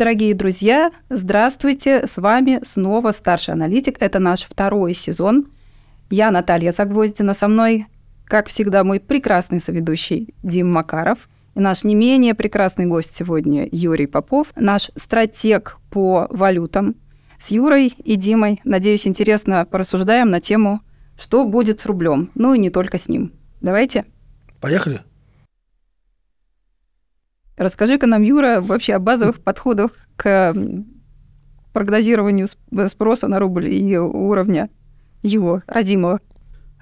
Дорогие друзья, здравствуйте! С вами снова старший аналитик. Это наш второй сезон. Я Наталья Загвоздина, со мной, как всегда, мой прекрасный соведущий Дим Макаров и наш не менее прекрасный гость сегодня Юрий Попов, наш стратег по валютам. С Юрой и Димой, надеюсь, интересно порассуждаем на тему, что будет с рублем, ну и не только с ним. Давайте. Поехали. Расскажи-ка нам, Юра, вообще о базовых подходах к прогнозированию спроса на рубль и уровня его, родимого.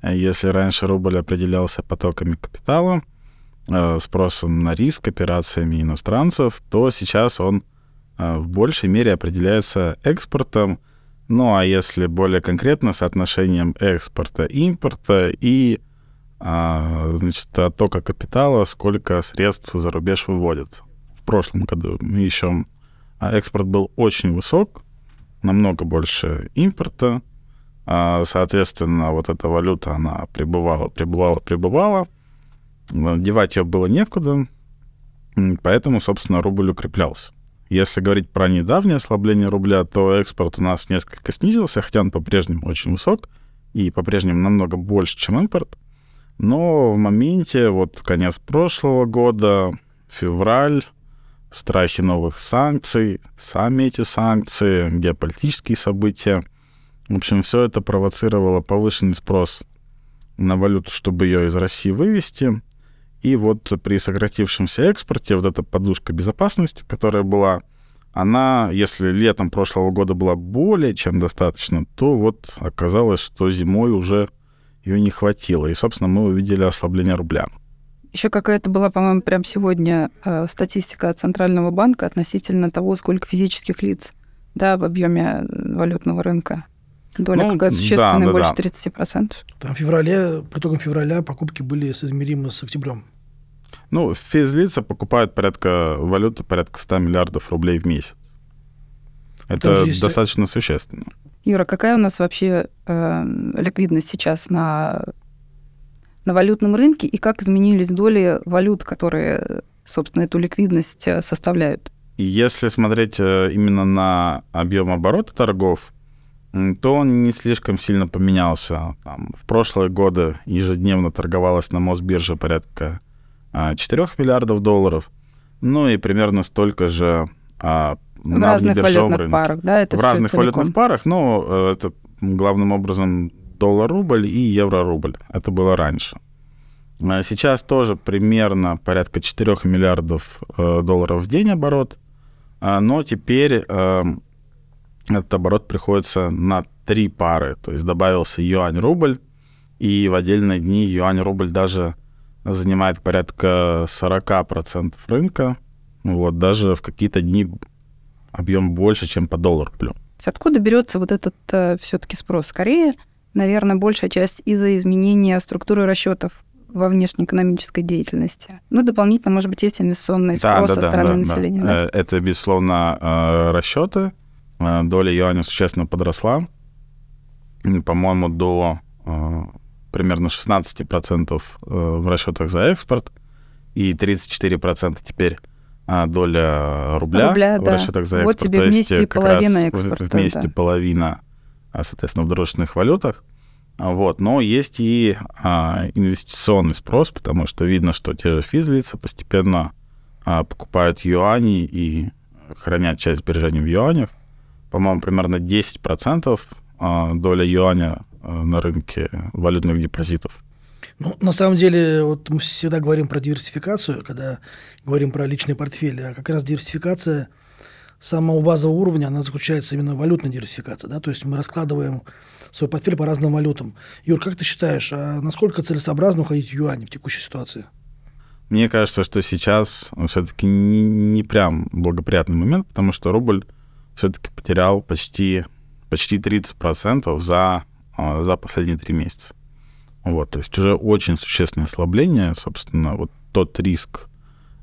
Если раньше рубль определялся потоками капитала, э, спросом на риск, операциями иностранцев, то сейчас он э, в большей мере определяется экспортом, ну а если более конкретно, соотношением экспорта, импорта и значит, оттока капитала, сколько средств за рубеж выводится. В прошлом году еще а, экспорт был очень высок, намного больше импорта. А, соответственно, вот эта валюта, она пребывала, пребывала, пребывала. Девать ее было некуда, поэтому, собственно, рубль укреплялся. Если говорить про недавнее ослабление рубля, то экспорт у нас несколько снизился, хотя он по-прежнему очень высок и по-прежнему намного больше, чем импорт. Но в моменте, вот конец прошлого года, февраль, страхи новых санкций, сами эти санкции, геополитические события. В общем, все это провоцировало повышенный спрос на валюту, чтобы ее из России вывести. И вот при сократившемся экспорте вот эта подушка безопасности, которая была, она, если летом прошлого года была более чем достаточно, то вот оказалось, что зимой уже ее не хватило. И, собственно, мы увидели ослабление рубля. Еще какая-то была, по-моему, прямо сегодня э, статистика от Центрального банка относительно того, сколько физических лиц да, в объеме валютного рынка. Доля ну, какая-то существенная, да, да, больше да. 30%. Там в феврале, по итогам февраля покупки были соизмеримы с октябрем. Ну, физлица покупают порядка валюты, порядка 100 миллиардов рублей в месяц. Это есть... достаточно существенно. Юра, какая у нас вообще э, ликвидность сейчас на, на валютном рынке и как изменились доли валют, которые, собственно, эту ликвидность э, составляют? Если смотреть э, именно на объем оборота торгов, то он не слишком сильно поменялся. Там, в прошлые годы ежедневно торговалось на Мосбирже порядка 4 а, миллиардов долларов, ну и примерно столько же а, в на разных валютных рынке. парах, да? Это в разных целиком. валютных парах, но э, это главным образом доллар-рубль и евро-рубль. Это было раньше. А сейчас тоже примерно порядка 4 миллиардов э, долларов в день оборот, а, но теперь э, этот оборот приходится на три пары, то есть добавился юань-рубль, и в отдельные дни юань-рубль даже занимает порядка 40% рынка, вот, даже в какие-то дни объем больше, чем по доллару рублю. Откуда берется вот этот э, все-таки спрос? Скорее, наверное, большая часть из-за изменения структуры расчетов во внешнеэкономической деятельности. Ну, дополнительно, может быть, есть инвестиционный спрос да, да, со стороны да, населения. Да. Да? Это, безусловно, э, расчеты. Э, доля юаня существенно подросла. По-моему, до э, примерно 16% в расчетах за экспорт и 34% теперь доля рубля, рубля в да. расчетах за экспорт. Вот тебе То вместе есть, половина экспорта. Вместе да. половина, а, соответственно, в дружественных валютах. А, вот. Но есть и а, инвестиционный спрос, потому что видно, что те же физлицы постепенно а, покупают юани и хранят часть сбережений в юанях. По-моему, примерно 10% а, доля юаня а, на рынке валютных депозитов. Ну, на самом деле, вот мы всегда говорим про диверсификацию, когда говорим про личные портфели, а как раз диверсификация самого базового уровня, она заключается именно в валютной диверсификации, да, то есть мы раскладываем свой портфель по разным валютам. Юр, как ты считаешь, а насколько целесообразно уходить в юань в текущей ситуации? Мне кажется, что сейчас все-таки не, не прям благоприятный момент, потому что рубль все-таки потерял почти, почти 30% за, а, за последние три месяца. Вот, то есть уже очень существенное ослабление, собственно, вот тот риск,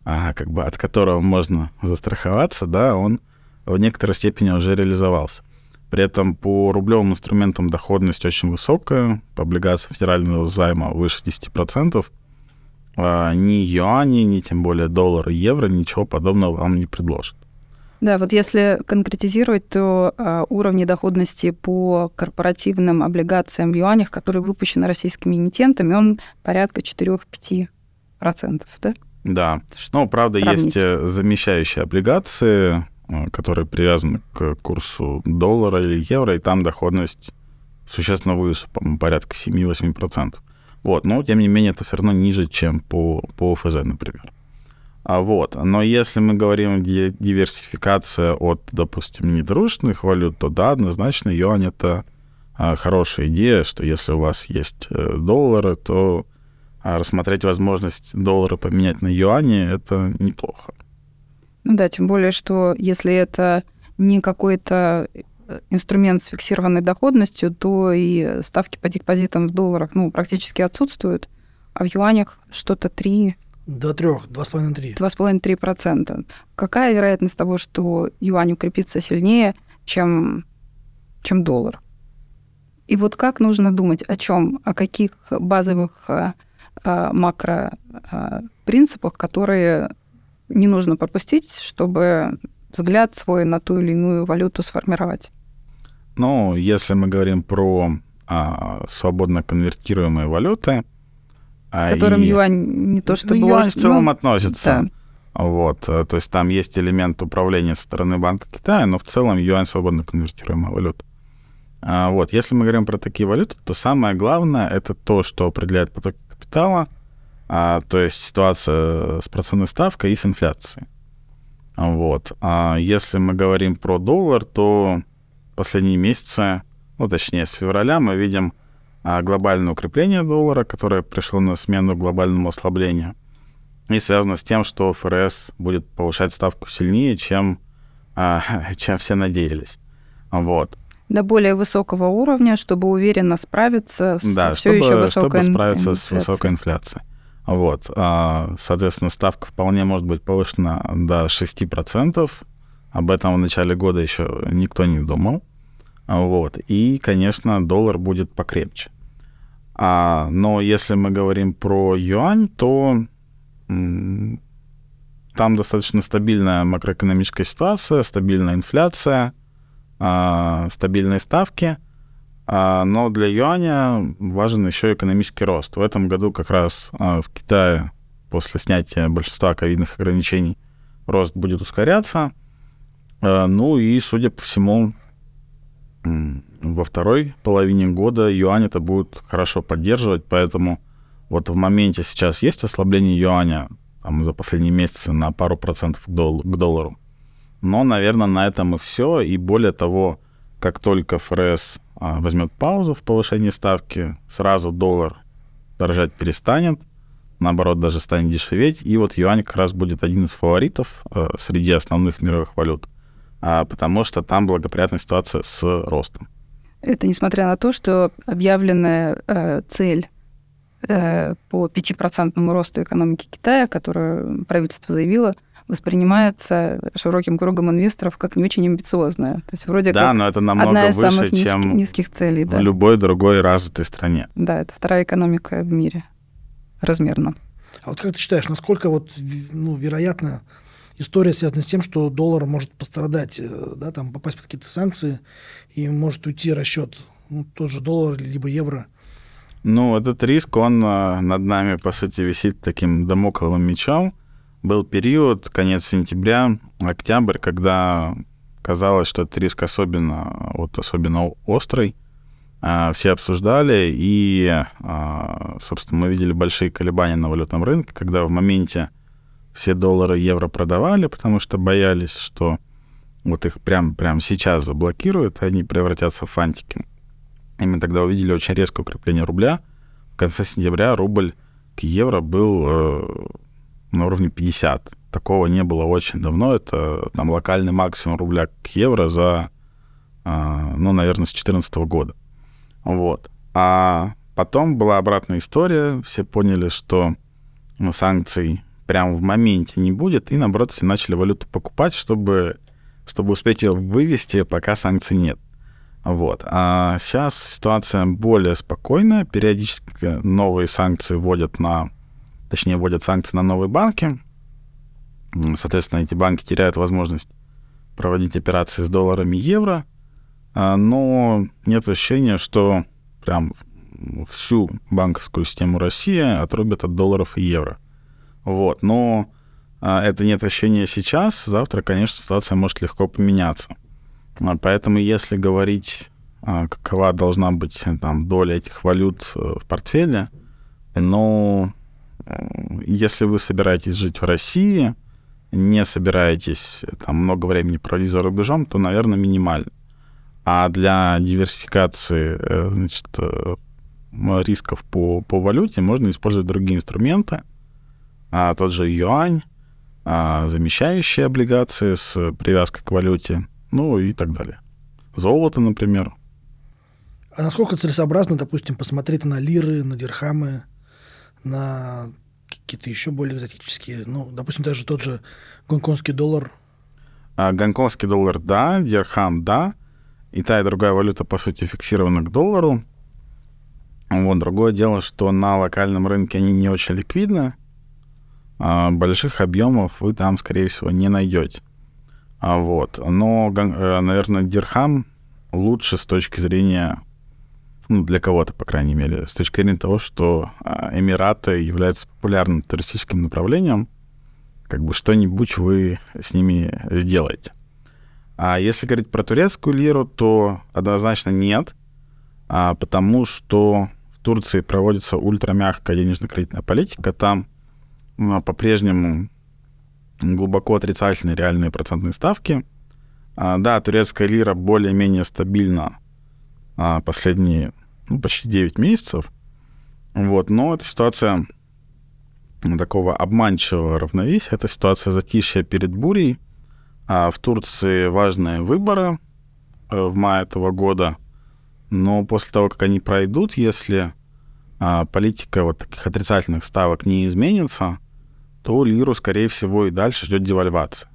а, как бы от которого можно застраховаться, да, он в некоторой степени уже реализовался. При этом по рублевым инструментам доходность очень высокая, по облигациям федерального займа выше 10%. А, ни юани, ни тем более доллары, евро, ничего подобного вам не предложат. Да, вот если конкретизировать, то а, уровни доходности по корпоративным облигациям в юанях, которые выпущены российскими эмитентами, он порядка 4-5%, да? Да. Ну, правда, Сравните. есть э, замещающие облигации, э, которые привязаны к курсу доллара или евро, и там доходность существенно выше, по-моему, порядка 7-8%. Вот, но, тем не менее, это все равно ниже, чем по, по ОФЗ, например. А вот, но если мы говорим ди- диверсификация от, допустим, недружных валют, то да, однозначно юань это а, хорошая идея, что если у вас есть э, доллары, то а, рассмотреть возможность доллара поменять на юани это неплохо. Ну да, тем более, что если это не какой-то э, инструмент с фиксированной доходностью, то и ставки по депозитам в долларах ну, практически отсутствуют, а в юанях что-то 3, До трех, два с половиной, три. 2,5-3%. Какая вероятность того, что юань укрепится сильнее, чем, чем доллар? И вот как нужно думать о чем, о каких базовых а, а, макро а, принципах, которые не нужно пропустить, чтобы взгляд свой на ту или иную валюту сформировать. Ну, если мы говорим про а, свободно конвертируемые валюты, К которым и- юань не то Ну, чтобы... юань в целом ну, относится. да. Вот, э, то есть там есть элемент управления со стороны Банка Китая, но в целом юань свободно конвертируемая валюта. А, вот, если мы говорим про такие валюты, то самое главное это то, что определяет поток капитала, а, то есть ситуация с процентной ставкой и с инфляцией. А, Вот. А если мы говорим про доллар, то последние месяцы, ну, точнее, с февраля мы видим а, глобальное укрепление доллара, которое пришло на смену глобальному ослаблению и связано с тем, что ФРС будет повышать ставку сильнее, чем, а, чем все надеялись. Вот. До более высокого уровня, чтобы уверенно справиться с Да, все еще чтобы, высокой чтобы справиться с инфляцией. высокой инфляцией. Вот. А, Соответственно, ставка вполне может быть повышена до 6%. Об этом в начале года еще никто не думал. А, Вот. И, конечно, доллар будет покрепче. А, но если мы говорим про юань, то там достаточно стабильная макроэкономическая ситуация, стабильная инфляция, а, стабильные ставки. А, но для юаня важен еще экономический рост. В этом году как раз а, в Китае после снятия большинства ковидных ограничений рост будет ускоряться. А, Ну и, судя по всему, во второй половине года юань это будет хорошо поддерживать, поэтому вот в моменте сейчас есть ослабление юаня там, за последние месяцы на пару процентов к, дол- к доллару. Но, наверное, на этом и все. И более того, как только ФРС а, возьмет паузу в повышении ставки, сразу доллар дорожать перестанет, наоборот, даже станет дешеветь. И вот юань как раз будет один из фаворитов э, среди основных мировых валют, а, потому что там благоприятная ситуация с ростом. Это несмотря на то, что объявленная э, цель э, по 5% росту экономики Китая, которую правительство заявило, воспринимается широким кругом инвесторов как не очень амбициозная. То есть вроде Да, как но это одна намного из выше, самых низких, чем низких целей. в Да. любой другой развитой стране. да, это вторая экономика в мире размерно. А вот как ты считаешь, насколько вот, ну, вероятно, история связана с тем, что доллар может пострадать, э, да, там попасть под какие-то санкции и может уйти расчет, ну, тот же доллар либо евро. Ну, этот риск, он а, над нами, по сути, висит таким домокловым мечом. Был период, конец сентября, октябрь, когда казалось, что этот риск особенно, вот особенно острый. А, Все обсуждали, и, а, собственно, мы видели большие колебания на валютном рынке, когда в моменте все доллары евро продавали, потому что боялись, что вот их прям, прям сейчас заблокируют, и они превратятся в фантики. И мы тогда увидели очень резкое укрепление рубля. В конце сентября рубль к евро был э, на уровне 50. Такого не было очень давно. Это там локальный максимум рубля к евро за, э, ну, наверное, с 2014 года. Вот. А потом была обратная история. Все поняли, что ну, санкций прямо в моменте не будет, и наоборот все начали валюту покупать, чтобы, чтобы успеть ее вывести, пока санкций нет. Вот. А сейчас ситуация более спокойная. Периодически новые санкции вводят на... Точнее, вводят санкции на новые банки. Соответственно, эти банки теряют возможность проводить операции с долларами и евро, а, но нет ощущения, что прям всю банковскую систему России отрубят от долларов и евро. Вот. Но а, это нет ощущения сейчас, завтра, конечно, ситуация может легко поменяться. Поэтому если говорить, а, какова должна быть там, доля этих валют э, в портфеле, э, если вы собираетесь жить в России, не собираетесь там много времени проводить за рубежом, то, наверное, минимально. А для диверсификации э, значит, рисков по, по валюте можно использовать другие инструменты. А тот же юань, а замещающие облигации с привязкой к валюте, ну и так далее. Золото, например. А насколько целесообразно, допустим, посмотреть на лиры, на дирхамы, на какие-то еще более экзотические, ну, допустим, даже тот же гонконгский доллар? А, гонконгский доллар, да, дирхам, да. И та, и другая валюта, по сути, фиксирована к доллару. Вот, другое дело, что на локальном рынке они не очень ликвидны, больших объемов вы там, скорее всего, не найдете. А вот. Но, э, наверное, дирхам лучше с точки зрения, ну, для кого-то, по крайней мере, с точки зрения того, что а, Эмираты являются популярным туристическим направлением, как бы что-нибудь вы с ними сделаете. А если говорить про турецкую лиру, то однозначно нет, а, потому что в Турции проводится ультрамягкая денежно-кредитная политика, там по-прежнему глубоко отрицательные реальные процентные ставки. А, да, турецкая лира более-менее стабильна а, последние ну, почти 9 месяцев. Вот, но эта ситуация такого обманчивого равновесия, это ситуация затишья перед бурей. А в Турции важные выборы э, в мае этого года, но после того, как они пройдут, если а, политика вот таких отрицательных ставок не изменится, то лиру, скорее всего, и дальше ждет девальвация.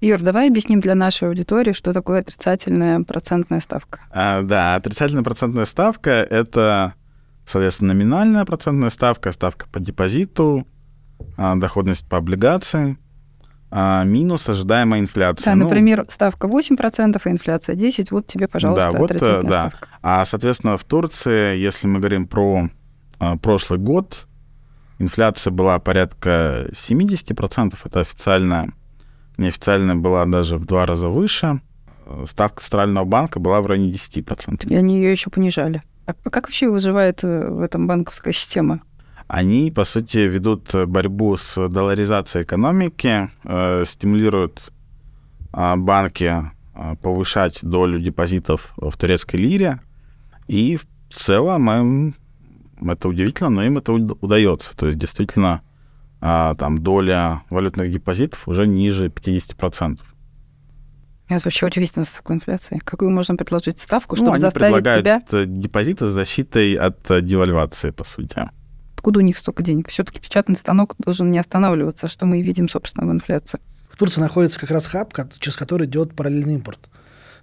Юр, давай объясним для нашей аудитории, что такое отрицательная процентная ставка. А, да, отрицательная процентная ставка — это, соответственно, номинальная процентная ставка, ставка по депозиту, а, доходность по облигации, а, минус ожидаемая инфляция. Да, ну, например, ставка 8%, а инфляция 10%, вот тебе, пожалуйста, да, вот, э, отрицательная да. ставка. А, соответственно, в Турции, если мы говорим про а, прошлый год, Инфляция была порядка 70%, это официальная. Неофициальная была даже в два раза выше. Ставка Центрального банка была в районе 10%. И они ее еще понижали. А как вообще выживает э, в этом банковская система? Они, по сути, ведут борьбу с долларизацией экономики, э, стимулируют э, банки э, повышать долю депозитов в турецкой лире. И в целом им это удивительно, но им это удается. То есть действительно а, там доля валютных депозитов уже ниже 50%. Это вообще удивительно с такой инфляцией. Какую можно предложить ставку, ну, чтобы ну, они заставить предлагают тебя... Э, депозиты с защитой от э, девальвации, по сути. Откуда у них столько денег? Все-таки печатный станок должен не останавливаться, что мы и видим, собственно, в инфляции. В Турции находится как раз хаб, через который идет параллельный импорт.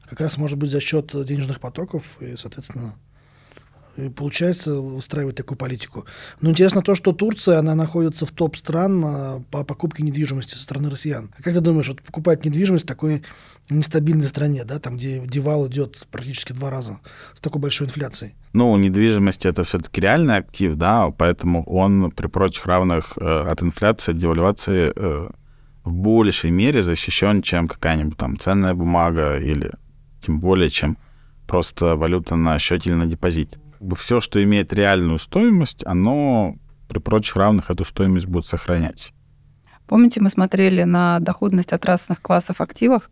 Как раз может быть за счет денежных потоков и, соответственно, и получается выстраивать такую политику. Но интересно то, что Турция, она находится в топ стран а, по покупке недвижимости со стороны россиян. А как ты думаешь, вот покупать недвижимость в такой нестабильной стране, да, там, где девал идет практически два раза с такой большой инфляцией? Ну, недвижимость это все-таки реальный актив, да, поэтому он при прочих равных э, от инфляции, от девальвации э, в большей мере защищен, чем какая-нибудь там ценная бумага или тем более, чем просто валюта на счете или на депозите бы все, что имеет реальную стоимость, оно при прочих равных эту стоимость будет сохранять. Помните, мы смотрели на доходность от разных классов активов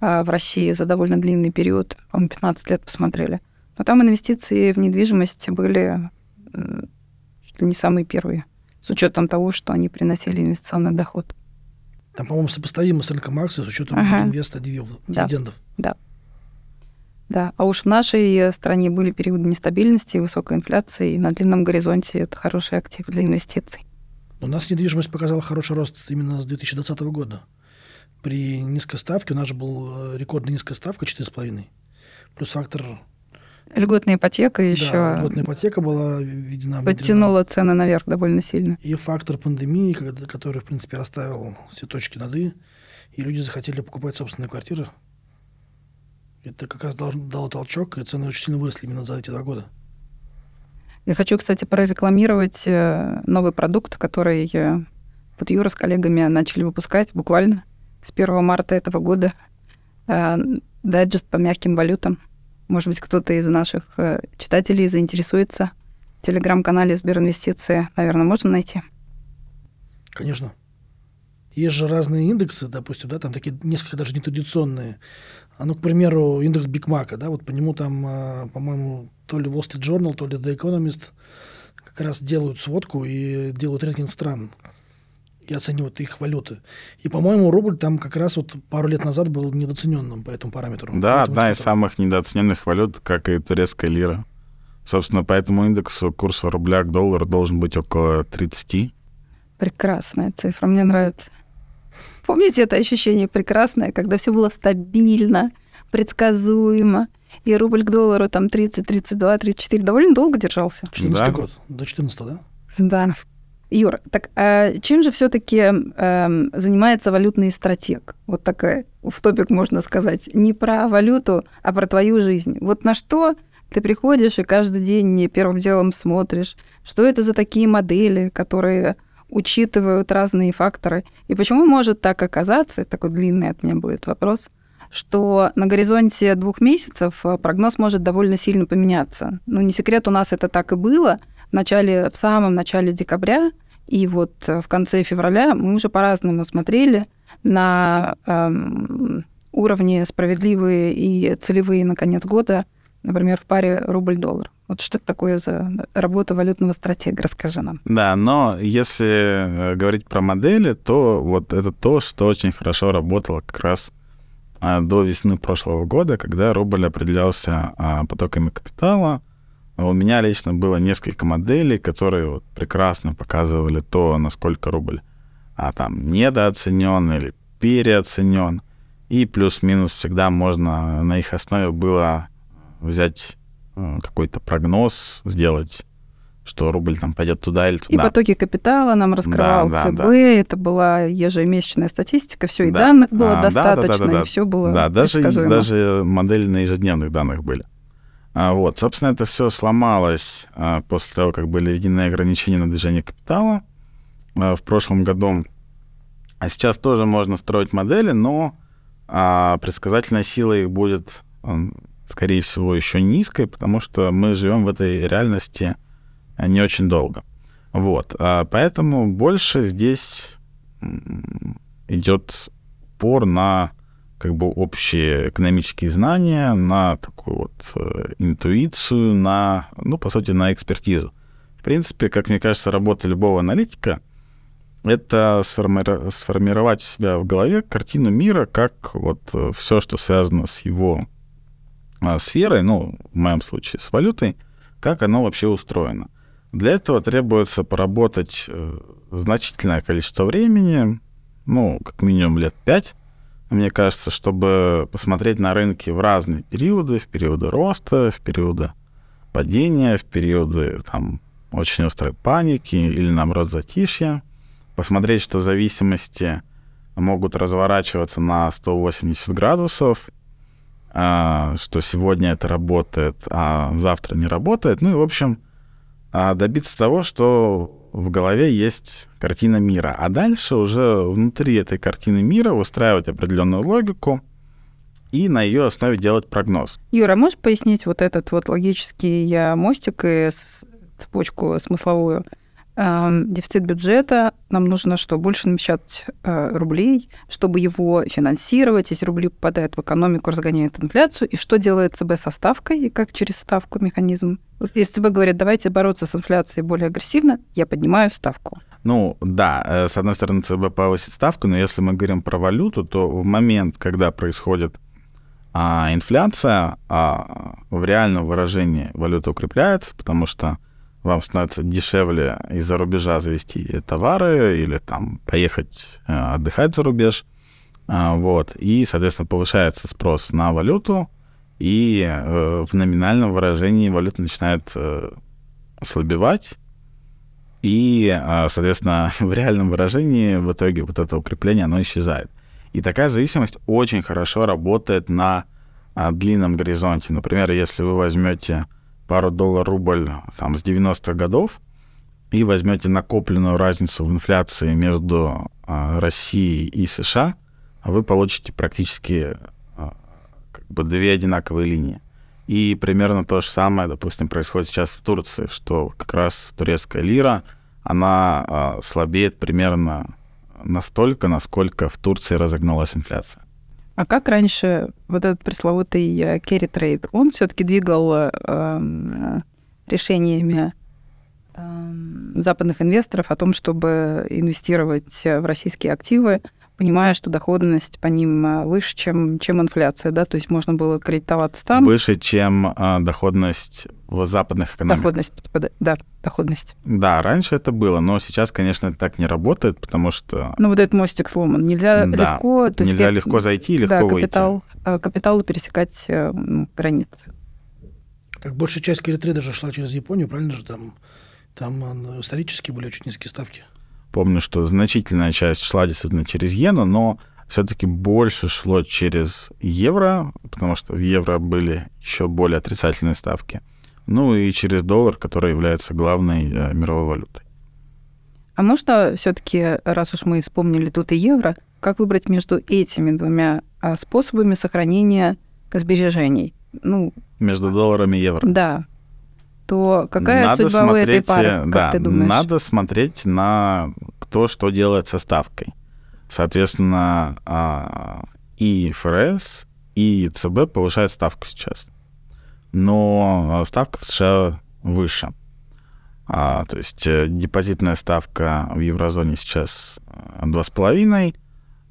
а, в России за довольно длинный период, по-моему, 15 лет посмотрели. Но там инвестиции в недвижимость были что не самые первые, с учетом того, что они приносили инвестиционный доход. Там, по-моему, сопоставимо с рынком акций с учетом ага. инвеста дивидендов. Да. да. Да, а уж в нашей э, стране были периоды нестабильности, высокой инфляции, и на длинном горизонте это хороший актив для инвестиций. У нас недвижимость показала хороший рост именно с 2020 года. При низкой ставке, у нас же был э, рекордно низкая ставка 4,5, плюс фактор... Льготная ипотека еще... Да, льготная ипотека была введена... Подтянула цены наверх довольно сильно. И фактор пандемии, который, в принципе, расставил все точки над «и», и люди захотели покупать собственные квартиры. Это как раз дало, дало толчок, и цены очень сильно выросли именно за эти два года. Я хочу, кстати, прорекламировать э, новый продукт, который э, вот Юра с коллегами начали выпускать буквально с 1 марта этого года. Э, дайджест по мягким валютам. Может быть, кто-то из наших читателей заинтересуется. В телеграм-канале Сберинвестиции, наверное, можно найти. Конечно. Есть же разные индексы, допустим, да, там такие несколько даже нетрадиционные. А ну, к примеру, индекс Бигмака, да, вот по нему там, а, по-моему, то ли Wall Street Journal, то ли The Economist как раз делают сводку и делают рейтинг стран и оценивают их валюты. И, по-моему, рубль там как раз вот пару лет назад был недооцененным по этому параметру. Да, одна из самых недооцененных валют, как и турецкая лира. Собственно, по этому индексу курс рубля к доллару должен быть около 30. Прекрасная цифра, мне нравится. Помните это ощущение прекрасное, когда все было стабильно, предсказуемо, и рубль к доллару там 30, 32, 34 довольно долго держался. 14 да. год, до 14 да? Да. Юр, так а чем же все-таки э, эм, занимается валютный стратег? Вот такая в топик можно сказать. Не про валюту, а про твою жизнь. Вот на что ты приходишь и каждый день первым делом смотришь, что это за такие модели, которые учитывают разные факторы. И почему может так оказаться, такой длинный от меня будет вопрос, что на горизонте двух месяцев э, прогноз может довольно сильно поменяться. Ну, не секрет, у нас это так и было. В, начале, в самом начале декабря и вот э, в конце февраля мы уже по-разному смотрели на эм, уровни справедливые и целевые на конец года, например, в паре рубль-доллар. Вот что это такое за работа валютного стратега? Расскажи нам. Да, но если э, говорить про модели, то вот это то, что очень хорошо работало как раз а, до весны прошлого года, когда рубль определялся а, потоками капитала. У меня лично было несколько моделей, которые вот прекрасно показывали то, насколько рубль а, там недооценен или переоценен. И плюс-минус всегда можно на их основе было взять какой-то прогноз сделать, что рубль там пойдет туда или туда. И потоки капитала нам раскрывал да, ЦБ, да, да. это была ежемесячная статистика, все, и да. данных было а, достаточно, да, да, да, да, и все было Да, даже, даже модели на ежедневных данных были. А, вот, собственно, это все сломалось а, после того, как были введены ограничения на движение капитала а, в прошлом году. А сейчас тоже можно строить модели, но а, предсказательная сила их будет скорее всего, еще низкой, потому что мы живем в этой реальности не очень долго. Вот. А поэтому больше здесь идет упор на как бы общие экономические знания, на такую вот э, интуицию, на, ну, по сути, на экспертизу. В принципе, как мне кажется, работа любого аналитика — это сформи- сформировать у себя в голове картину мира, как вот э, все, что связано с его сферой, ну, в моем случае с валютой, как оно вообще устроено. Для этого требуется поработать э, значительное количество времени, ну, как минимум лет пять, мне кажется, чтобы посмотреть на рынки в разные периоды, в периоды роста, в периоды падения, в периоды там, очень острой паники или, наоборот, затишья, посмотреть, что зависимости могут разворачиваться на 180 градусов, а, что сегодня это работает, а завтра не работает. Ну и, в общем, а, добиться того, что в голове есть картина мира. А дальше уже внутри этой картины мира выстраивать определенную логику и на ее основе делать прогноз. Юра, можешь пояснить вот этот вот логический мостик и цепочку смысловую? Дефицит бюджета, нам нужно что, больше намечать э, рублей, чтобы его финансировать, если рубли попадают в экономику, разгоняют инфляцию, и что делает ЦБ со ставкой, и как через ставку механизм? Если ЦБ говорит, давайте бороться с инфляцией более агрессивно, я поднимаю ставку. Ну, да, э, с одной стороны, ЦБ повысит ставку, но если мы говорим про валюту, то в момент, когда происходит а, инфляция, а, в реальном выражении валюта укрепляется, потому что вам становится дешевле из-за рубежа завести товары или там поехать э, отдыхать за рубеж. А, вот. И, соответственно, повышается спрос на валюту, и э, в номинальном выражении валюта начинает э, ослабевать, и, соответственно, в реальном выражении в итоге вот это укрепление, оно исчезает. И такая зависимость очень хорошо работает на длинном горизонте. Например, если вы возьмете пару доллар-рубль там, с 90-х годов и возьмете накопленную разницу в инфляции между а, Россией и США, вы получите практически а, как бы две одинаковые линии. И примерно то же самое, допустим, происходит сейчас в Турции, что как раз турецкая лира, она а, слабеет примерно настолько, насколько в Турции разогналась инфляция. А как раньше вот этот пресловутый carry trade, он все-таки двигал э, решениями э, западных инвесторов о том, чтобы инвестировать в российские активы, понимая, что доходность по ним э, выше, чем, чем инфляция, да, то есть можно было кредитоваться там. Выше, чем э, доходность в западных экономиках. Доходность, да, доходность. Да, раньше это было, но сейчас, конечно, это так не работает, потому что... Ну, вот этот мостик сломан. Нельзя да, легко... То нельзя есть, легко зайти и легко да, выйти. Капитал, э, капиталу пересекать ну, границы. Так большая часть carry trade а же шла через Японию, правильно же? Там, там исторически были очень низкие ставки. Помню, что значительная часть шла действительно через иену, но все-таки больше шло через евро, потому что в евро были еще более отрицательные ставки. Ну и через доллар, который является главной э, мировой валютой. А можно все-таки, раз уж мы вспомнили тут и евро, как выбрать между этими двумя а, способами сохранения сбережений? Ну, между долларом и евро. Да то какая надо судьба смотреть, у этой пары, как да, ты думаешь? Надо смотреть на то, что делает со ставкой. Соответственно, а, и ФРС, и ЦБ повышают ставку сейчас. Но ставка в США выше. А, то есть э, депозитная ставка в еврозоне сейчас 2,5,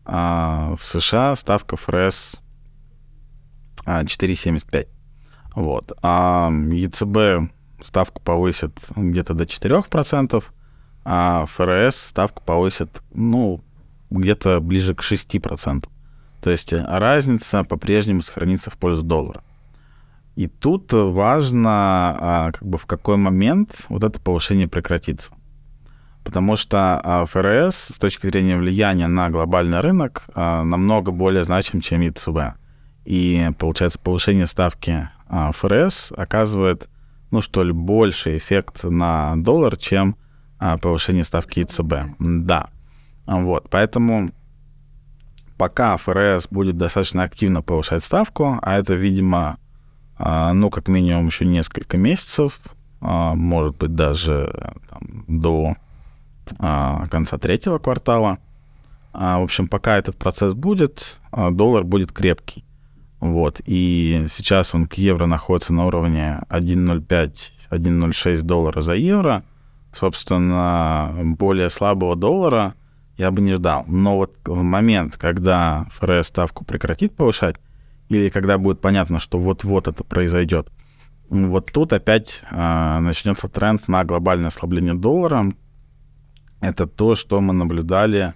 а в США ставка ФРС 4,75. Вот. А ЕЦБ ставку повысят где-то до 4%, а ФРС ставку повысят, ну, где-то ближе к 6%. То есть разница по-прежнему сохранится в пользу доллара. И тут важно, а, как бы в какой момент вот это повышение прекратится. Потому что а, ФРС с точки зрения влияния на глобальный рынок а, намного более значим, чем ЕЦБ. И получается повышение ставки ФРС оказывает ну что ли, больше эффект на доллар, чем а, повышение ставки ЕЦБ. Да. Вот, поэтому пока ФРС будет достаточно активно повышать ставку, а это, видимо, а, ну, как минимум еще несколько месяцев, а, может быть, даже там, до а, конца третьего квартала. А, в общем, пока этот процесс будет, а, доллар будет крепкий. Вот. И сейчас он к евро находится на уровне 1,05-1,06 доллара за евро. Собственно, более слабого доллара я бы не ждал. Но вот в момент, когда ФРС ставку прекратит повышать, или когда будет понятно, что вот-вот это произойдет, вот тут опять э, начнется тренд на глобальное ослабление доллара. Это то, что мы наблюдали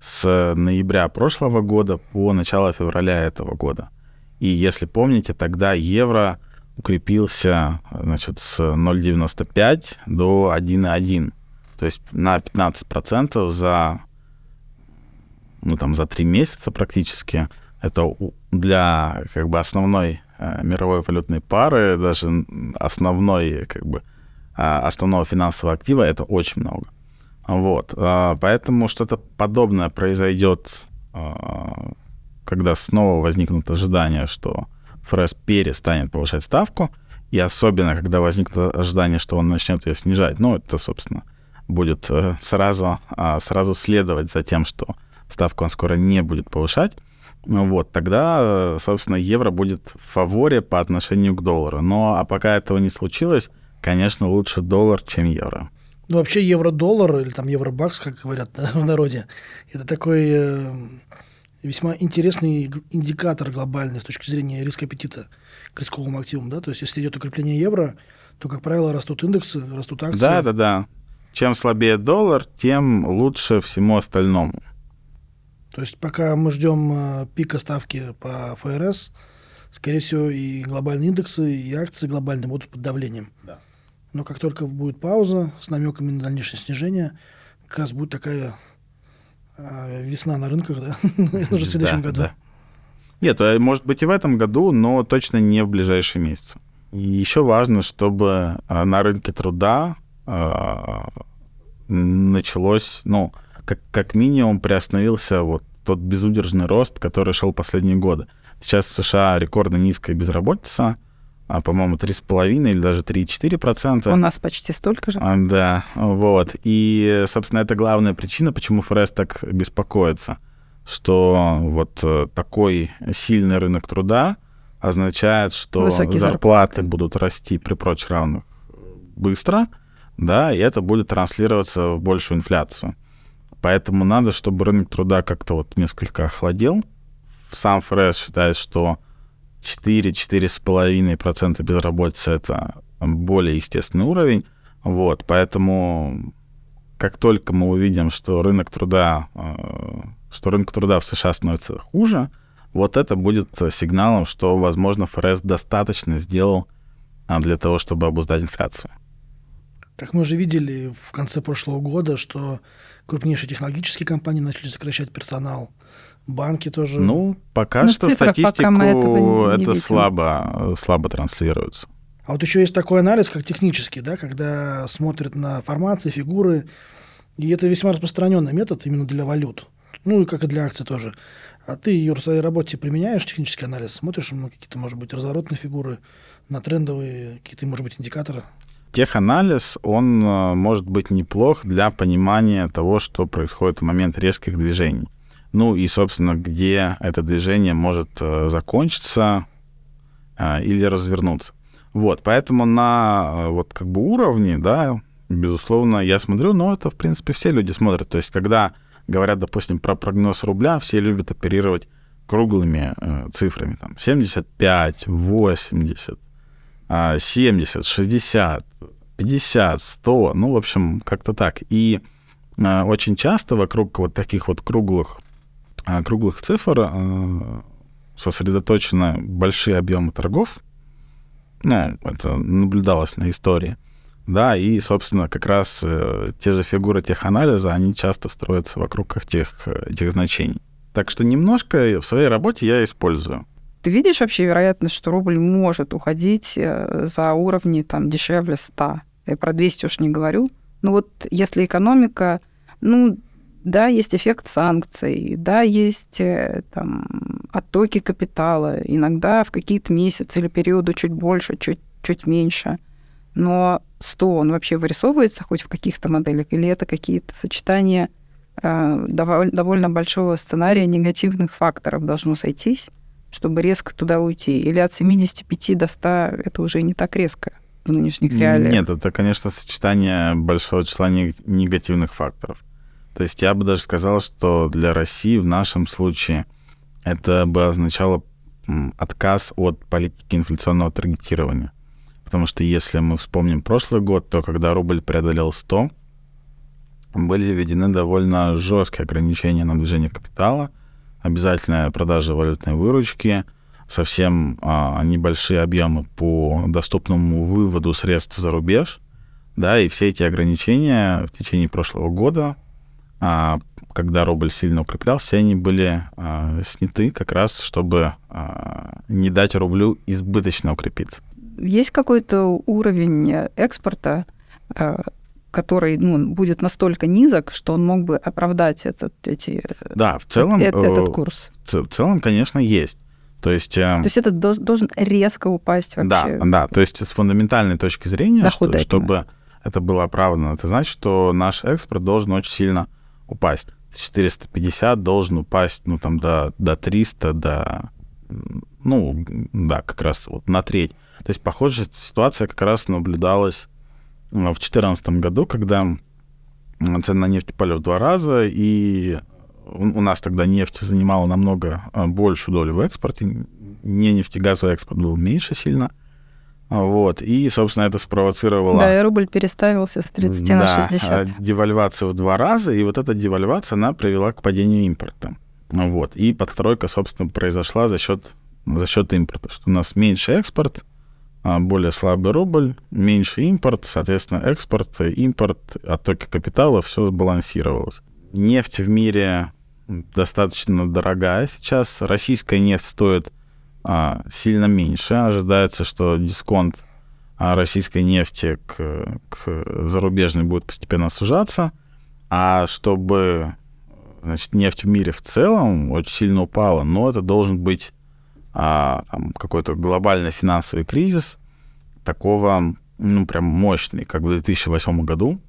с ноября прошлого года по начало февраля этого года. И если помните, тогда евро укрепился значит, с 0,95 до 1,1. То есть на 15% за, ну, там, за 3 месяца практически. Это для как бы, основной э, мировой валютной пары, даже основной, как бы, э, основного финансового актива, это очень много. Вот. Э, поэтому что-то подобное произойдет э, когда снова возникнут ожидания, что ФРС перестанет повышать ставку, и особенно, когда возникнет ожидание, что он начнет ее снижать, ну, это, собственно, будет э, сразу, а, сразу следовать за тем, что ставку он скоро не будет повышать, ну вот, тогда, э, собственно, евро будет в фаворе по отношению к доллару. Но а пока этого не случилось, конечно, лучше доллар, чем евро. Ну, вообще евро-доллар или там евро-бакс, как говорят да, в народе, это такой э, весьма интересный индикатор глобальный с точки зрения риска аппетита к рисковым активам. Да? То есть, если идет укрепление евро, то, как правило, растут индексы, растут акции. Да, да, да. Чем слабее доллар, тем лучше всему остальному. То есть, пока мы ждем э, пика ставки по ФРС, скорее всего, и глобальные индексы, и акции глобальные будут под давлением. Да. Но как только будет пауза с намеками на дальнейшее снижение, как раз будет такая А весна на рынках, да? Уже в следующем году. Нет, э, может быть и в этом году, но точно не в ближайшие месяцы. И еще важно, чтобы э, на рынке труда началось, ну, как, как минимум приостановился вот тот безудержный рост, который шел последние годы. Сейчас в США рекордно низкая безработица, а, по-моему, 3,5 или даже 3,4%. У нас почти столько же. А, Да, вот. И, собственно, это главная причина, почему ФРС так беспокоится, что вот э, такой сильный рынок труда означает, что Высокие зарплаты зарплаты. будут расти при прочих равных быстро, да, и это будет транслироваться в большую инфляцию. Поэтому надо, чтобы рынок труда как-то вот несколько охладел. Сам ФРС считает, что 4-4,5% безработицы — это более естественный уровень. Вот, поэтому как только мы увидим, что рынок труда, э, что рынок труда в США становится хуже, вот это будет сигналом, что, возможно, ФРС достаточно сделал а, для того, чтобы обуздать инфляцию. Так мы же видели в конце прошлого года, что крупнейшие технологические компании начали сокращать персонал. Банки тоже. Ну, пока Ну, в что пока статистику мы этого не это видим. слабо, слабо транслируется. А вот еще есть такой анализ, как технический, да, когда смотрят на формации, фигуры. И это весьма распространенный метод именно для валют. Ну, и как и для акций тоже. А ты, Юр, в своей работе применяешь технический анализ? Смотришь на какие-то, может быть, разворотные фигуры, на трендовые, какие-то, может быть, индикаторы? Теханализ, он э, может быть неплох для понимания того, что происходит в момент резких движений. Ну и, собственно, где это движение может э, закончиться э, или развернуться. Вот, поэтому на э, вот как бы уровне, да, безусловно, я смотрю, но это, в принципе, все люди смотрят. То есть, когда говорят, допустим, про прогноз рубля, все любят оперировать круглыми э, цифрами, там, 75, 80, а, 70, 60, 50, 100, ну, в общем, как-то так. И а, очень часто вокруг вот таких вот круглых, круглых цифр а, сосредоточены большие объемы торгов. Ну, это наблюдалось на истории. Да, и, собственно, как раз э, те же фигуры теханализа, они часто строятся вокруг этих, э, этих значений. Так что немножко в своей работе я использую. Ты видишь вообще вероятность, что рубль может уходить э, за уровни там дешевле 100? Я про 200 уж не говорю. Ну вот если экономика, ну да, есть эффект санкций, да, есть э, там оттоки капитала, иногда в какие-то месяцы или периоды чуть больше, чуть, чуть меньше. Но 100, он вообще вырисовывается хоть в каких-то моделях, или это какие-то сочетания э, доволь- довольно большого сценария негативных факторов должно сойтись, чтобы резко туда уйти? Или от 75 до 100 это уже не так резко в нынешних реалиях? Нет, это, конечно, сочетание большого числа нег- негативных факторов. То есть я бы даже сказал, что для России в нашем случае это бы означало отказ от политики инфляционного таргетирования. Потому что если мы вспомним прошлый год, то когда рубль преодолел 100, были введены довольно жесткие ограничения на движение капитала, обязательная продажа валютной выручки, совсем а, небольшие объемы по доступному выводу средств за рубеж, да, и все эти ограничения в течение прошлого года, а, когда рубль сильно укреплялся, все они были а, сняты как раз, чтобы а, не дать рублю избыточно укрепиться. Есть какой-то уровень экспорта, э, который ну, будет настолько низок, что он мог бы оправдать этот, эти, Да, в целом, э- этот э, курс? в целом, конечно, есть. То есть, э, То есть это должен резко упасть да, вообще? да, то есть с фундаментальной точки зрения, что- чтобы это было оправдано, это значит, что наш экспорт должен очень сильно упасть. С 450 должен упасть, ну, там, до, до 300, до, ну, да, как раз вот на треть. То есть похожая ситуация как раз наблюдалась э, в 2014 году, когда м, цена на нефть упали в два раза, и у у нас тогда нефть занимала намного э, большую долю в экспорте, не нефтегазовый экспорт был меньше сильно. Вот, и, собственно, это спровоцировало... Да, и рубль переставился с 30 Да, на 60. а, девальвацию в два раза, и вот эта девальвация, она привела к падению импорта. Вот, и подстройка, собственно, произошла за счет, за счет импорта, что у нас меньше экспорт, а, более слабый рубль, меньше импорт, соответственно, экспорт, импорт, оттоки капитала, все сбалансировалось. нефть в мире достаточно дорогая сейчас. Российская нефть стоит сильно меньше. Ожидается, что дисконт а, российской нефти к, к зарубежной будет постепенно сужаться. А чтобы значит, нефть в мире в целом очень сильно упала, но это должен быть а, какой-то глобальный финансовый кризис, такого, ну, прям мощный, как в 2008 году.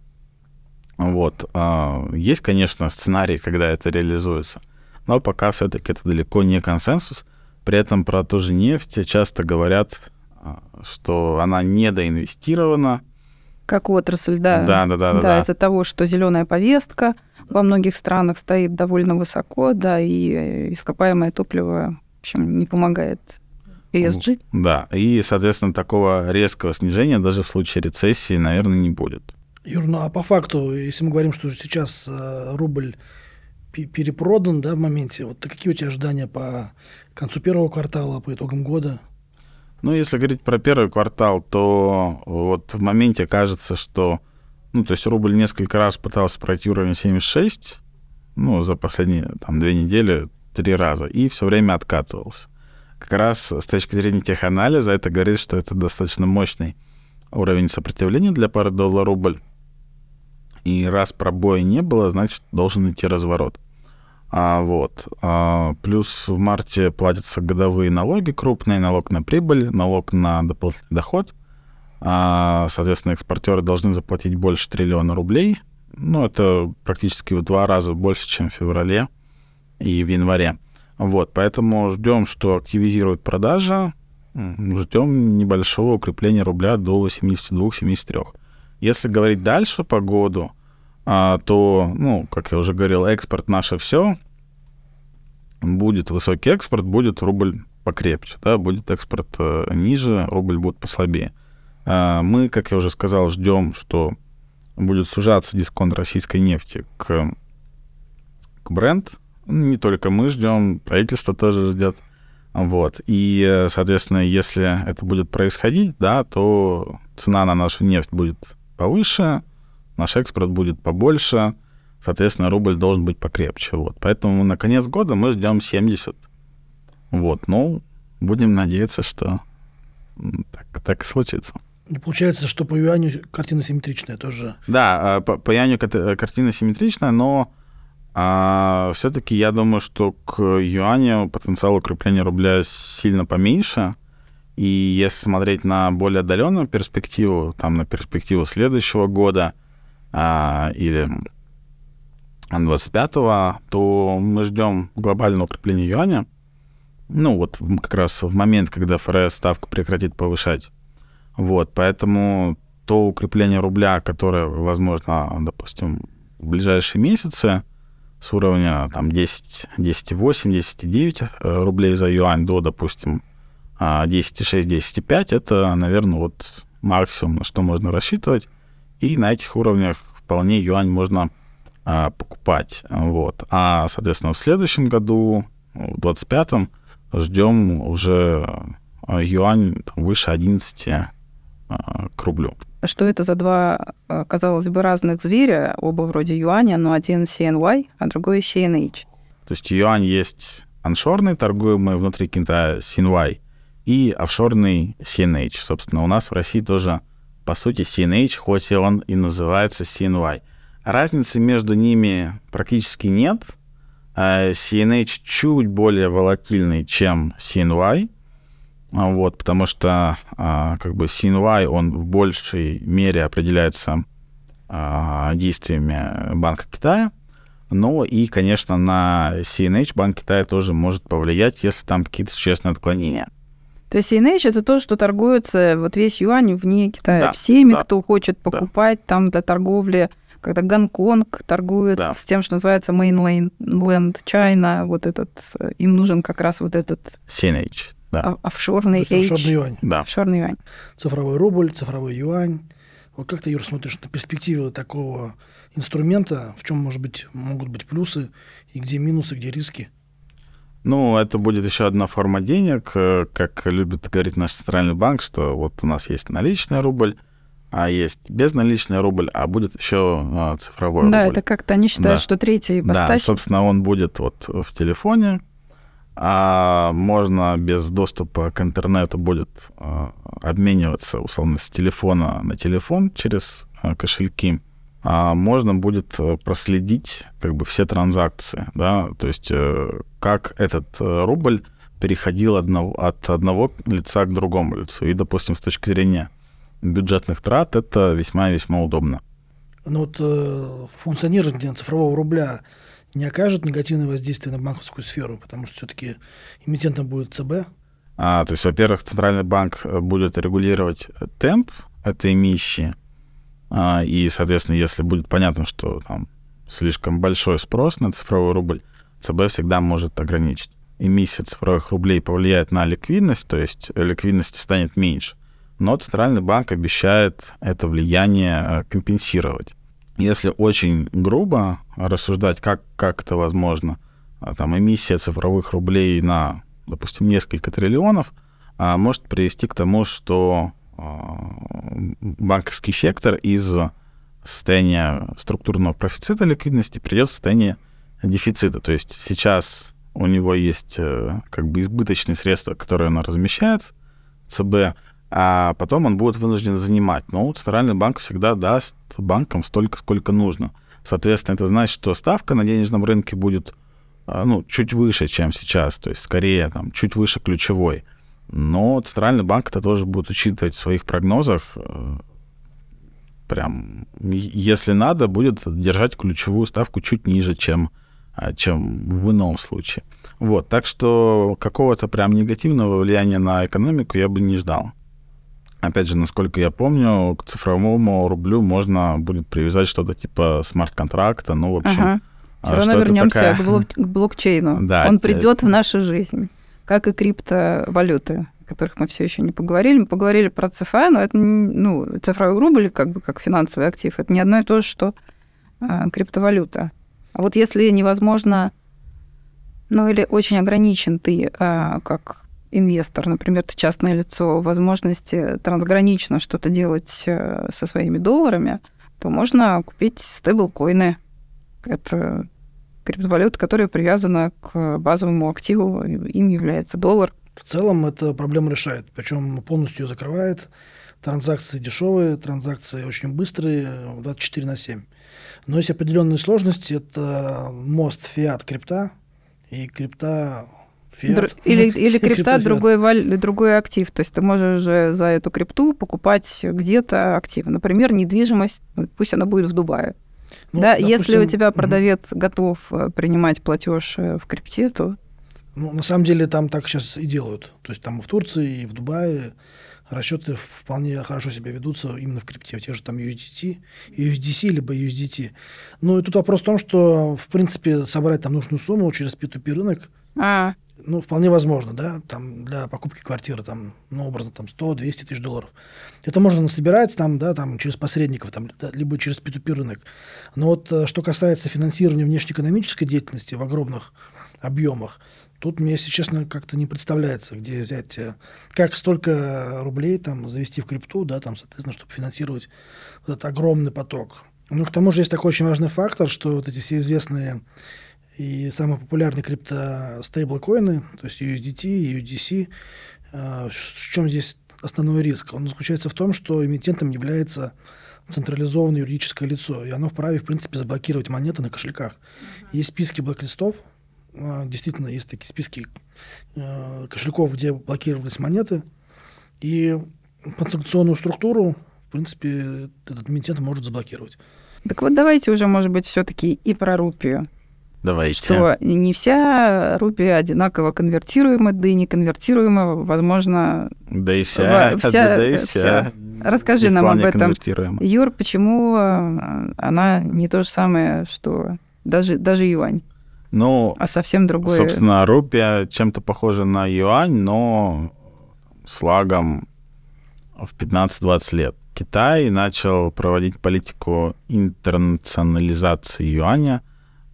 Вот. А, есть, конечно, сценарий, когда это реализуется, но пока все-таки это далеко не консенсус. При этом про ту же нефть часто говорят, а, что она недоинвестирована. Как отрасль, да. Да, да, да. Да, да, из-за того, что зеленая повестка во многих странах стоит довольно высоко, да, и э, ископаемое топливо, в общем, не помогает ESG. Да, и, соответственно, такого резкого снижения даже в случае рецессии, наверное, не будет. Юр, ну а по факту, если мы говорим, что сейчас э, рубль перепродан да, в моменте, вот какие у тебя ожидания по концу первого квартала, по итогам года? Ну, если говорить про первый квартал, то вот в моменте кажется, что, ну, то есть рубль несколько раз пытался пройти уровень 76, ну, за последние там две недели три раза, и все время откатывался. Как раз с точки зрения теханализа это говорит, что это достаточно мощный уровень сопротивления для пары доллар-рубль. И раз пробоя не было, значит, должен идти разворот. А, вот. А, плюс в марте платятся годовые налоги крупные, налог на прибыль, налог на дополнительный доход. А, соответственно, экспортеры должны заплатить больше триллиона рублей. Ну, это практически в два раза больше, чем в феврале и в январе. Вот, поэтому ждем, что активизируют продажи, ждем небольшого укрепления рубля до 72-73. Если говорить дальше по году, то, ну, как я уже говорил, экспорт наше все. Будет высокий экспорт, будет рубль покрепче, да, будет экспорт э, ниже, рубль будет послабее. А, мы, как я уже сказал, ждем, что будет сужаться дисконт российской нефти к, к бренд. Не только мы ждем, правительство тоже ждет. Вот. И, э, соответственно, если это будет происходить, да, то цена на нашу нефть будет повыше, наш экспорт будет побольше, соответственно, рубль должен быть покрепче. Вот. Поэтому на конец года мы ждем 70. Вот. Ну, будем надеяться, что так, так и случится. Получается, что по юаню картина симметричная тоже. Да, а, по, по юаню картина симметричная, но а, все-таки я думаю, что к юаню потенциал укрепления рубля сильно поменьше. И если смотреть на более отдаленную перспективу, там на перспективу следующего года, а, или 25-го, то мы ждем глобального укрепления юаня. Ну, вот как раз в момент, когда ФРС ставку прекратит повышать. Вот, поэтому то укрепление рубля, которое возможно, допустим, в ближайшие месяцы с уровня там 10, 10,8, 10,9 рублей за юань до, допустим, 10,6, 10,5, это, наверное, вот максимум, на что можно рассчитывать. И на этих уровнях вполне юань можно а, покупать. Вот. А, соответственно, в следующем году, в 25-м, ждем уже а, юань выше 11 а, к рублю. Что это за два, а, казалось бы, разных зверя, оба вроде юаня, но один CNY, а другой CNH? То есть юань есть аншорный, торгуемый внутри Китая CNY, и офшорный CNH. Собственно, у нас в России тоже по сути, CNH, хоть и он и называется CNY. Разницы между ними практически нет. CNH а чуть более волатильный, чем CNY, а вот, потому что а, как бы CNY, он в большей мере определяется действиями Банка Китая, но и, конечно, на CNH Банк Китая тоже может повлиять, если там какие-то существенные отклонения. То есть CNH это то, что торгуется вот весь юань вне Китая. Да, Всеми, да, кто хочет покупать да. там для торговли, когда Гонконг торгует да. с тем, что называется mainland China, вот этот, им нужен как раз вот этот... CNH, да. Офшорный H. Офшорный юань. Да. Офшорный юань. Цифровой рубль, цифровой юань. Вот как ты, Юр, смотришь на перспективы такого инструмента, в чем, может быть, могут быть плюсы, и где минусы, где риски? Ну, это будет еще одна форма денег, э, как любит говорить наш центральный банк, что вот у нас есть наличный рубль, а есть безналичный рубль, а будет еще а, цифровой да, рубль. это как-то они считают, Да. что третья Да, ипостась. собственно, он будет вот в телефоне, а можно без доступа к интернету будет а, обмениваться, условно, с телефона на телефон через а, кошельки. А можно будет э, проследить как бы все транзакции, да, то есть э, как этот э, рубль переходил одного, от одного лица к другому лицу. И, допустим, с точки зрения бюджетных трат это весьма-весьма удобно. Но вот э, функционирование цифрового рубля не окажет негативное воздействие на банковскую сферу, потому что все-таки эмитентом будет ЦБ. А, то есть, во-первых, Центральный банк будет регулировать темп этой а, и, соответственно, если будет понятно, что там слишком большой спрос на цифровой рубль, ЦБ всегда может ограничить. Эмиссия цифровых рублей повлияет на ликвидность, то есть ликвидности станет меньше. Но Центральный банк обещает это влияние э, компенсировать. Если очень грубо рассуждать, как, как это возможно, а, там эмиссия цифровых рублей на, допустим, несколько триллионов а, может привести к тому, что а, банковский сектор из состояния структурного профицита ликвидности придет в состояние дефицита. То есть сейчас у него есть э, как бы избыточные средства, которые он размещает, ЦБ, а потом он будет вынужден занимать. Но Центральный банк всегда даст банкам столько, сколько нужно. Соответственно, это значит, что ставка на денежном рынке будет а, ну, чуть выше, чем сейчас, то есть скорее там, чуть выше ключевой. Но Центральный банк это тоже будет учитывать в своих прогнозах. э, Прям, если надо, будет держать ключевую ставку чуть ниже, чем, а, чем в ином случае. Вот, так что какого-то прям негативного влияния на экономику я бы не ждал. Опять же, насколько я помню, к цифровому рублю можно будет привязать что-то типа смарт-контракта, ну, в общем, Ага. а, Все равно вернемся такая- к, блок- к блокчейну. Да, Он придет в нашу жизнь, как и криптовалюты, о которых мы все еще не поговорили. Мы поговорили про ЦФА, но это ну, цифровой рубль, как бы как финансовый актив, это не одно и то же, что а, криптовалюта. А вот если невозможно, ну или очень ограничен ты а, как инвестор, например, ты частное лицо, возможности трансгранично что-то делать э, со своими долларами, то можно купить стейблкоины. Это криптовалюта, которая привязана к базовому активу, им является доллар. В целом это проблему решает, причем полностью ее закрывает. Транзакции дешевые, транзакции очень быстрые, 24 на 7. Но есть определенные сложности. Это мост фиат крипта и крипта фиат. Др- Или, или крипта фиат. другой, валь- другой актив. То есть ты можешь же за эту крипту покупать где-то активы. Например, недвижимость, пусть она будет в Дубае. Ну, да, если у допустим, тебя продавец готов э, принимать платеж э, в крипте, то Ну, на самом деле там так сейчас и делают. То есть там и в Турции, и в Дубае расчеты вполне хорошо себя ведутся именно в крипте. В тех же там USDT, USDC, либо USDT. Ну и тут вопрос в том, что, в принципе, собрать там нужную сумму через P2P рынок, а, ну, вполне возможно, да, там для покупки квартиры, там, ну, образно, там 100-200 тысяч долларов. Это можно насобирать там, да, там, через посредников, там, либо через P2P рынок. Но вот э, что касается финансирования внешнеэкономической деятельности в огромных объемах, тут мне, если честно, как-то не представляется, где взять, э, как столько рублей там завести в крипту, да, там, соответственно, чтобы финансировать вот этот огромный поток. Ну, к тому же есть такой очень важный фактор, что вот эти все известные и самые популярные крипто стейблкоины, то есть USDT, USDC, э, в чем здесь основной риск? Он заключается в том, что эмитентом является централизованное юридическое лицо, и оно вправе, в принципе, заблокировать монеты на кошельках. Есть списки блоклистов, э, действительно, есть такие списки э, кошельков, где блокировались монеты, и подсанкционную структуру, в принципе, этот эмитент может заблокировать. так вот давайте уже, может быть, все-таки и про рупию. Давайте. Что не вся рупия одинаково конвертируема, да и не конвертируема, возможно. Да и вся, вся- да и вся. вся. Расскажи не нам об этом. Юр, почему э, она не то же самое, что даже, даже юань, Ну, а совсем другое? собственно, рупия чем-то похожа на юань, но с лагом в 15-20 лет. Китай начал проводить политику интернационализации юаня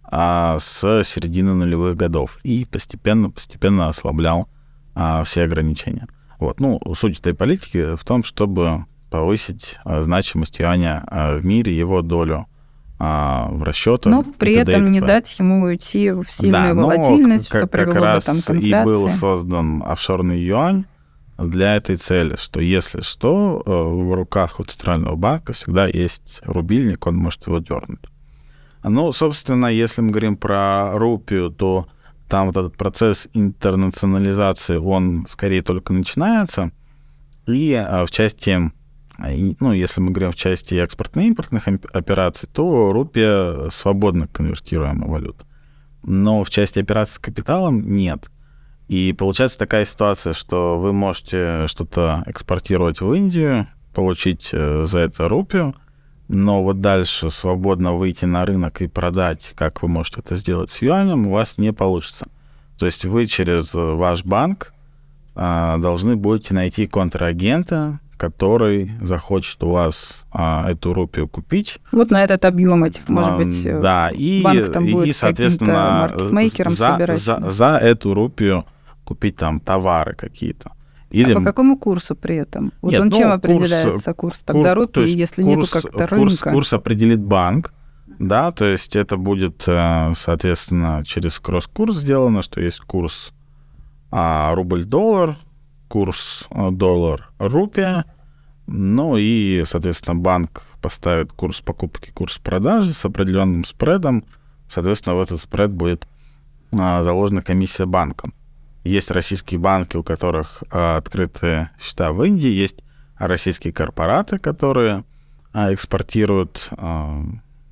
а, с середины нулевых годов и постепенно-постепенно ослаблял а, все ограничения. Вот. Ну, суть этой политики в том, чтобы повысить э, значимость юаня э, в мире, его долю а, в расчетах. Но при этом не дать ему уйти в сильную да, волатильность, как, что привело как раз бы там к и был создан офшорный юань для этой цели, что если что, э, в руках у Центрального банка всегда есть рубильник, он может его дернуть. Ну, собственно, если мы говорим про рупию, то там вот этот процесс интернационализации, он скорее только начинается. И а, в части, ну, если мы говорим в части экспортно-импортных операций, то рупия свободно конвертируемая валюта. Но в части операций с капиталом нет. И получается такая ситуация, что вы можете что-то экспортировать в Индию, получить э, за это рупию, но вот дальше свободно выйти на рынок и продать, как вы можете это сделать с юанем, у вас не получится. То есть вы через ваш банк а, должны будете найти контрагента, который захочет у вас а, эту рупию купить. Вот на этот объем этих, может а, быть, да, и, банк там будет и, соответственно, за, за, за эту рупию купить там товары какие-то. Или... А по какому курсу при этом? Вот Нет, он ну, чем определяется курс? Тогда кур... рупии, если курс, нету как-то курс, рынка? Курс определит банк, да, то есть это будет, э, соответственно, через кросс-курс сделано, что есть курс а, рубль-доллар, курс э, доллар-рупия, ну и, соответственно, банк поставит курс покупки, курс продажи с определенным спредом, соответственно, в этот спред будет а, заложена комиссия банком. Есть российские банки, у которых а, открыты счета в Индии, есть российские корпораты, которые а, экспортируют а,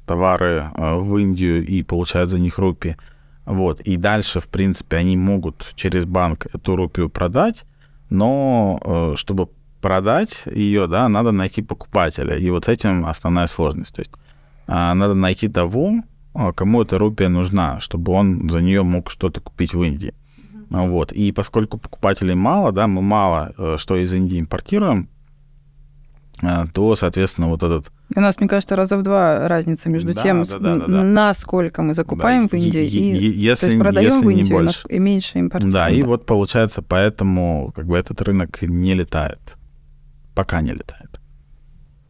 товары в Индию и получают за них рупии. Вот. И дальше, в принципе, они могут через банк эту рупию продать, но э, чтобы продать ее, да, надо найти покупателя. И вот с этим основная сложность. То есть надо найти того, кому эта рупия нужна, чтобы он за нее мог что-то купить в Индии. Вот. И поскольку покупателей мало, да, мы мало э, что из Индии импортируем, э, то, соответственно, вот этот... У нас, мне кажется, раза в два разница между да, тем, да, да, да, да. насколько мы закупаем да, в Индии, и, если, то есть продаем в Индию больше. и меньше импортируем. Да, и вот получается, поэтому как бы этот рынок не летает. Пока не летает.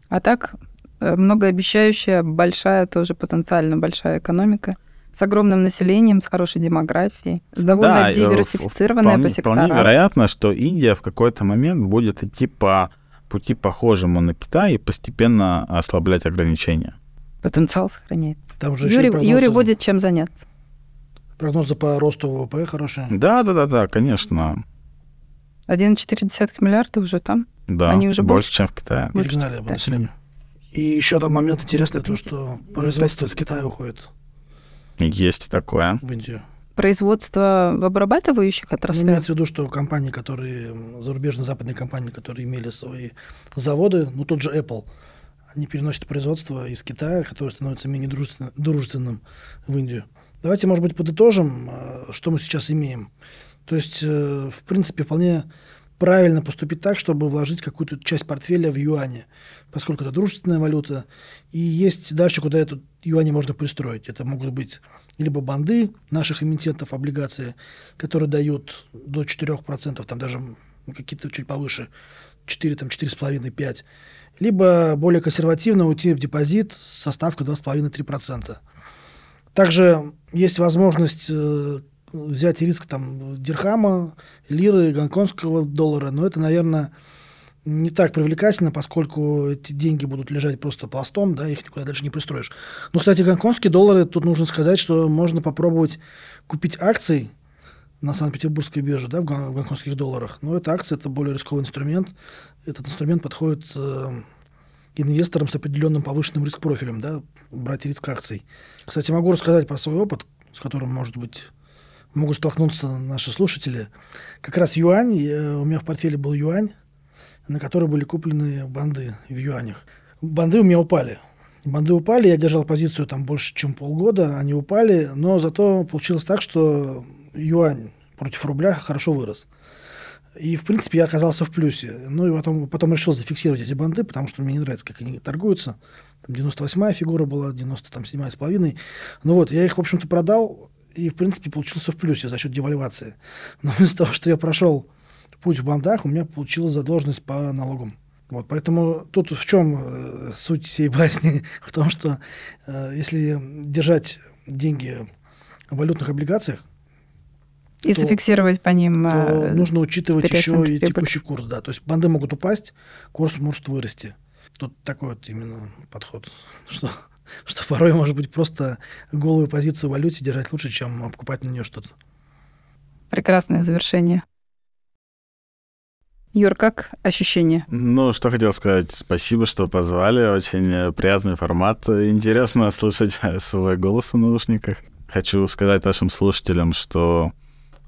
А так, э, многообещающая, большая, тоже потенциально большая экономика с огромным населением, с хорошей демографией, с довольно да, диверсифицированная вполне, по секторам. Вполне вероятно, что Индия в какой-то момент будет идти по пути похожему на Китай и постепенно ослаблять ограничения. Потенциал сохраняется. Там же Юрий, прогнозы... Юрий будет чем заняться. Прогнозы по росту ВВП хорошие. Да, да, да, да, конечно. 1,4 миллиарда уже там. Да, Они уже больше, больше чем в Китае. Перегнали по населению. И еще там момент интересный, то, что производство из Китая уходит. Есть такое. В Индию. Производство в обрабатывающих ну, отраслях? Ну, имеется в виду, что компании, которые, зарубежные западные компании, которые имели свои заводы, ну тот же Apple, они переносят производство из Китая, которое становится менее дружественным, дружественным в Индию. Давайте, может быть, подытожим, э, что мы сейчас имеем. То есть, э, в принципе, вполне правильно поступить так, чтобы вложить какую-то часть портфеля в юане, поскольку это дружественная валюта, и есть дальше, куда эту юани можно пристроить. Это могут быть либо банды наших эмитентов, облигации, которые дают до 4%, там даже какие-то чуть повыше, 4, там 4,5, 5, либо более консервативно уйти в депозит со ставкой 2,5-3%. Также есть возможность э, взять риск там дирхама, лиры, гонконгского доллара, но это, наверное, не так привлекательно, поскольку эти деньги будут лежать просто пластом, да, их никуда дальше не пристроишь. Но, кстати, гонконгские доллары, тут нужно сказать, что можно попробовать купить акции на Санкт-Петербургской бирже, да, в гонконгских долларах. Но эта акция – это более рисковый инструмент. Этот инструмент подходит э, инвесторам с определенным повышенным риск-профилем, да, брать риск акций. Кстати, могу рассказать про свой опыт, с которым, может быть, могут столкнуться наши слушатели. Как раз юань, я, у меня в портфеле был юань, на который были куплены банды в юанях. Банды у меня упали. Банды упали, я держал позицию там больше, чем полгода, они упали, но зато получилось так, что юань против рубля хорошо вырос. И, в принципе, я оказался в плюсе. Ну, и потом, потом решил зафиксировать эти банды, потому что мне не нравится, как они торгуются. Там 98-я фигура была, 97-я с половиной. Ну вот, я их, в общем-то, продал, и, в принципе, получился в плюсе за счет девальвации. Но из-за того, что я прошел путь в бандах, у меня получилась задолженность по налогам Вот, поэтому тут в чем э, суть всей басни? В том, что э, если держать деньги в валютных облигациях, и то, зафиксировать по ним. То э, нужно учитывать еще и текущий курс, да. То есть банды могут упасть, курс может вырасти. Тут такой вот именно подход, что, что порой, может быть, просто голую позицию в валюте держать лучше, чем покупать на нее что-то. Прекрасное завершение. Юр, как ощущение? Ну, что хотел сказать. Спасибо, что позвали. Очень приятный формат. Интересно слышать свой голос в наушниках. Хочу сказать нашим слушателям, что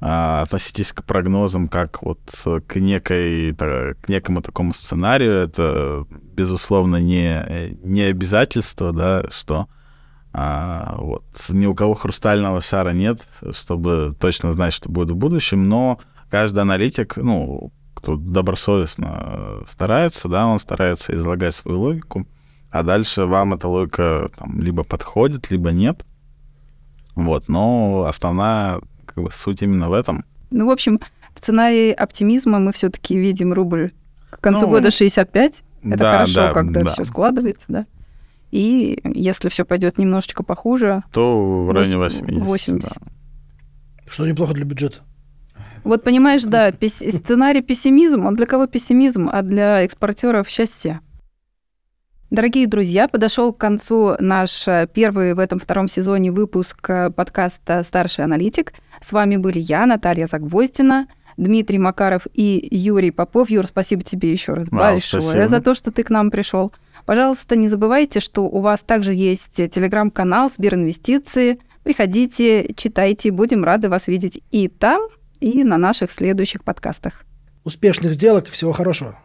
относитесь к прогнозам как вот к некой к некому такому сценарию. Это безусловно не не обязательство да что а, вот ни у кого хрустального шара нет чтобы точно знать что будет в будущем но каждый аналитик ну кто добросовестно старается да он старается излагать свою логику а дальше вам эта логика там, либо подходит либо нет. Вот но основная как бы суть именно в этом. Ну, в общем, в сценарии оптимизма мы все-таки видим рубль к концу ну, года 65. Это да, хорошо, да, когда да. все складывается, да. И если все пойдет немножечко похуже, то в районе 80. 80. Да. Что неплохо для бюджета. Вот понимаешь, да, сценарий пессимизм, он для кого пессимизм, а для экспортеров счастье. Дорогие друзья, подошел к концу наш э, первый в этом втором сезоне выпуск э, подкаста «Старший аналитик». С вами были я, Наталья Загвоздина, Дмитрий Макаров и Юрий Попов. Юр, спасибо тебе еще раз Вау, большое спасибо. за то, что ты к нам пришел. Пожалуйста, не забывайте, что у вас также есть телеграм-канал Сберинвестиции. Приходите, читайте, будем рады вас видеть и там, и на наших следующих подкастах. Успешных сделок, всего хорошего.